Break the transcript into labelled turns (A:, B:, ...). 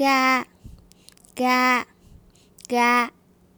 A: Ga, ga, ga.